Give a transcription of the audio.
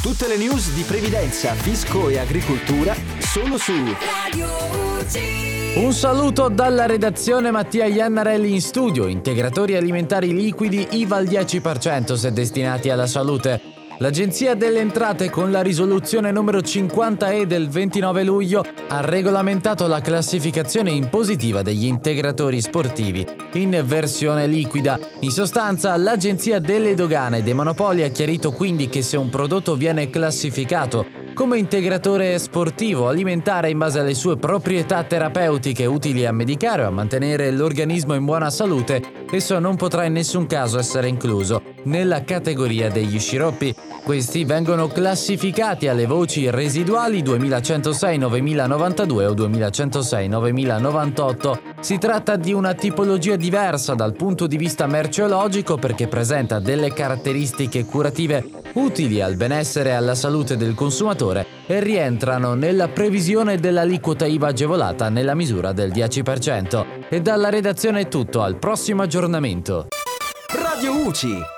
Tutte le news di previdenza, fisco e agricoltura solo su Radio UG. Un saluto dalla redazione Mattia Iannarelli in studio. Integratori alimentari liquidi IVA al 10% se destinati alla salute. L'Agenzia delle Entrate con la risoluzione numero 50E del 29 luglio ha regolamentato la classificazione impositiva degli integratori sportivi in versione liquida. In sostanza, l'Agenzia delle Dogane dei Monopoli ha chiarito quindi che se un prodotto viene classificato come integratore sportivo alimentare in base alle sue proprietà terapeutiche utili a medicare o a mantenere l'organismo in buona salute, esso non potrà in nessun caso essere incluso nella categoria degli sciroppi. Questi vengono classificati alle voci residuali 2106-9092 o 2106-9098. Si tratta di una tipologia diversa dal punto di vista merceologico perché presenta delle caratteristiche curative utili al benessere e alla salute del consumatore e rientrano nella previsione dell'aliquota IVA agevolata nella misura del 10%. E dalla redazione è tutto, al prossimo aggiornamento. Radio UCI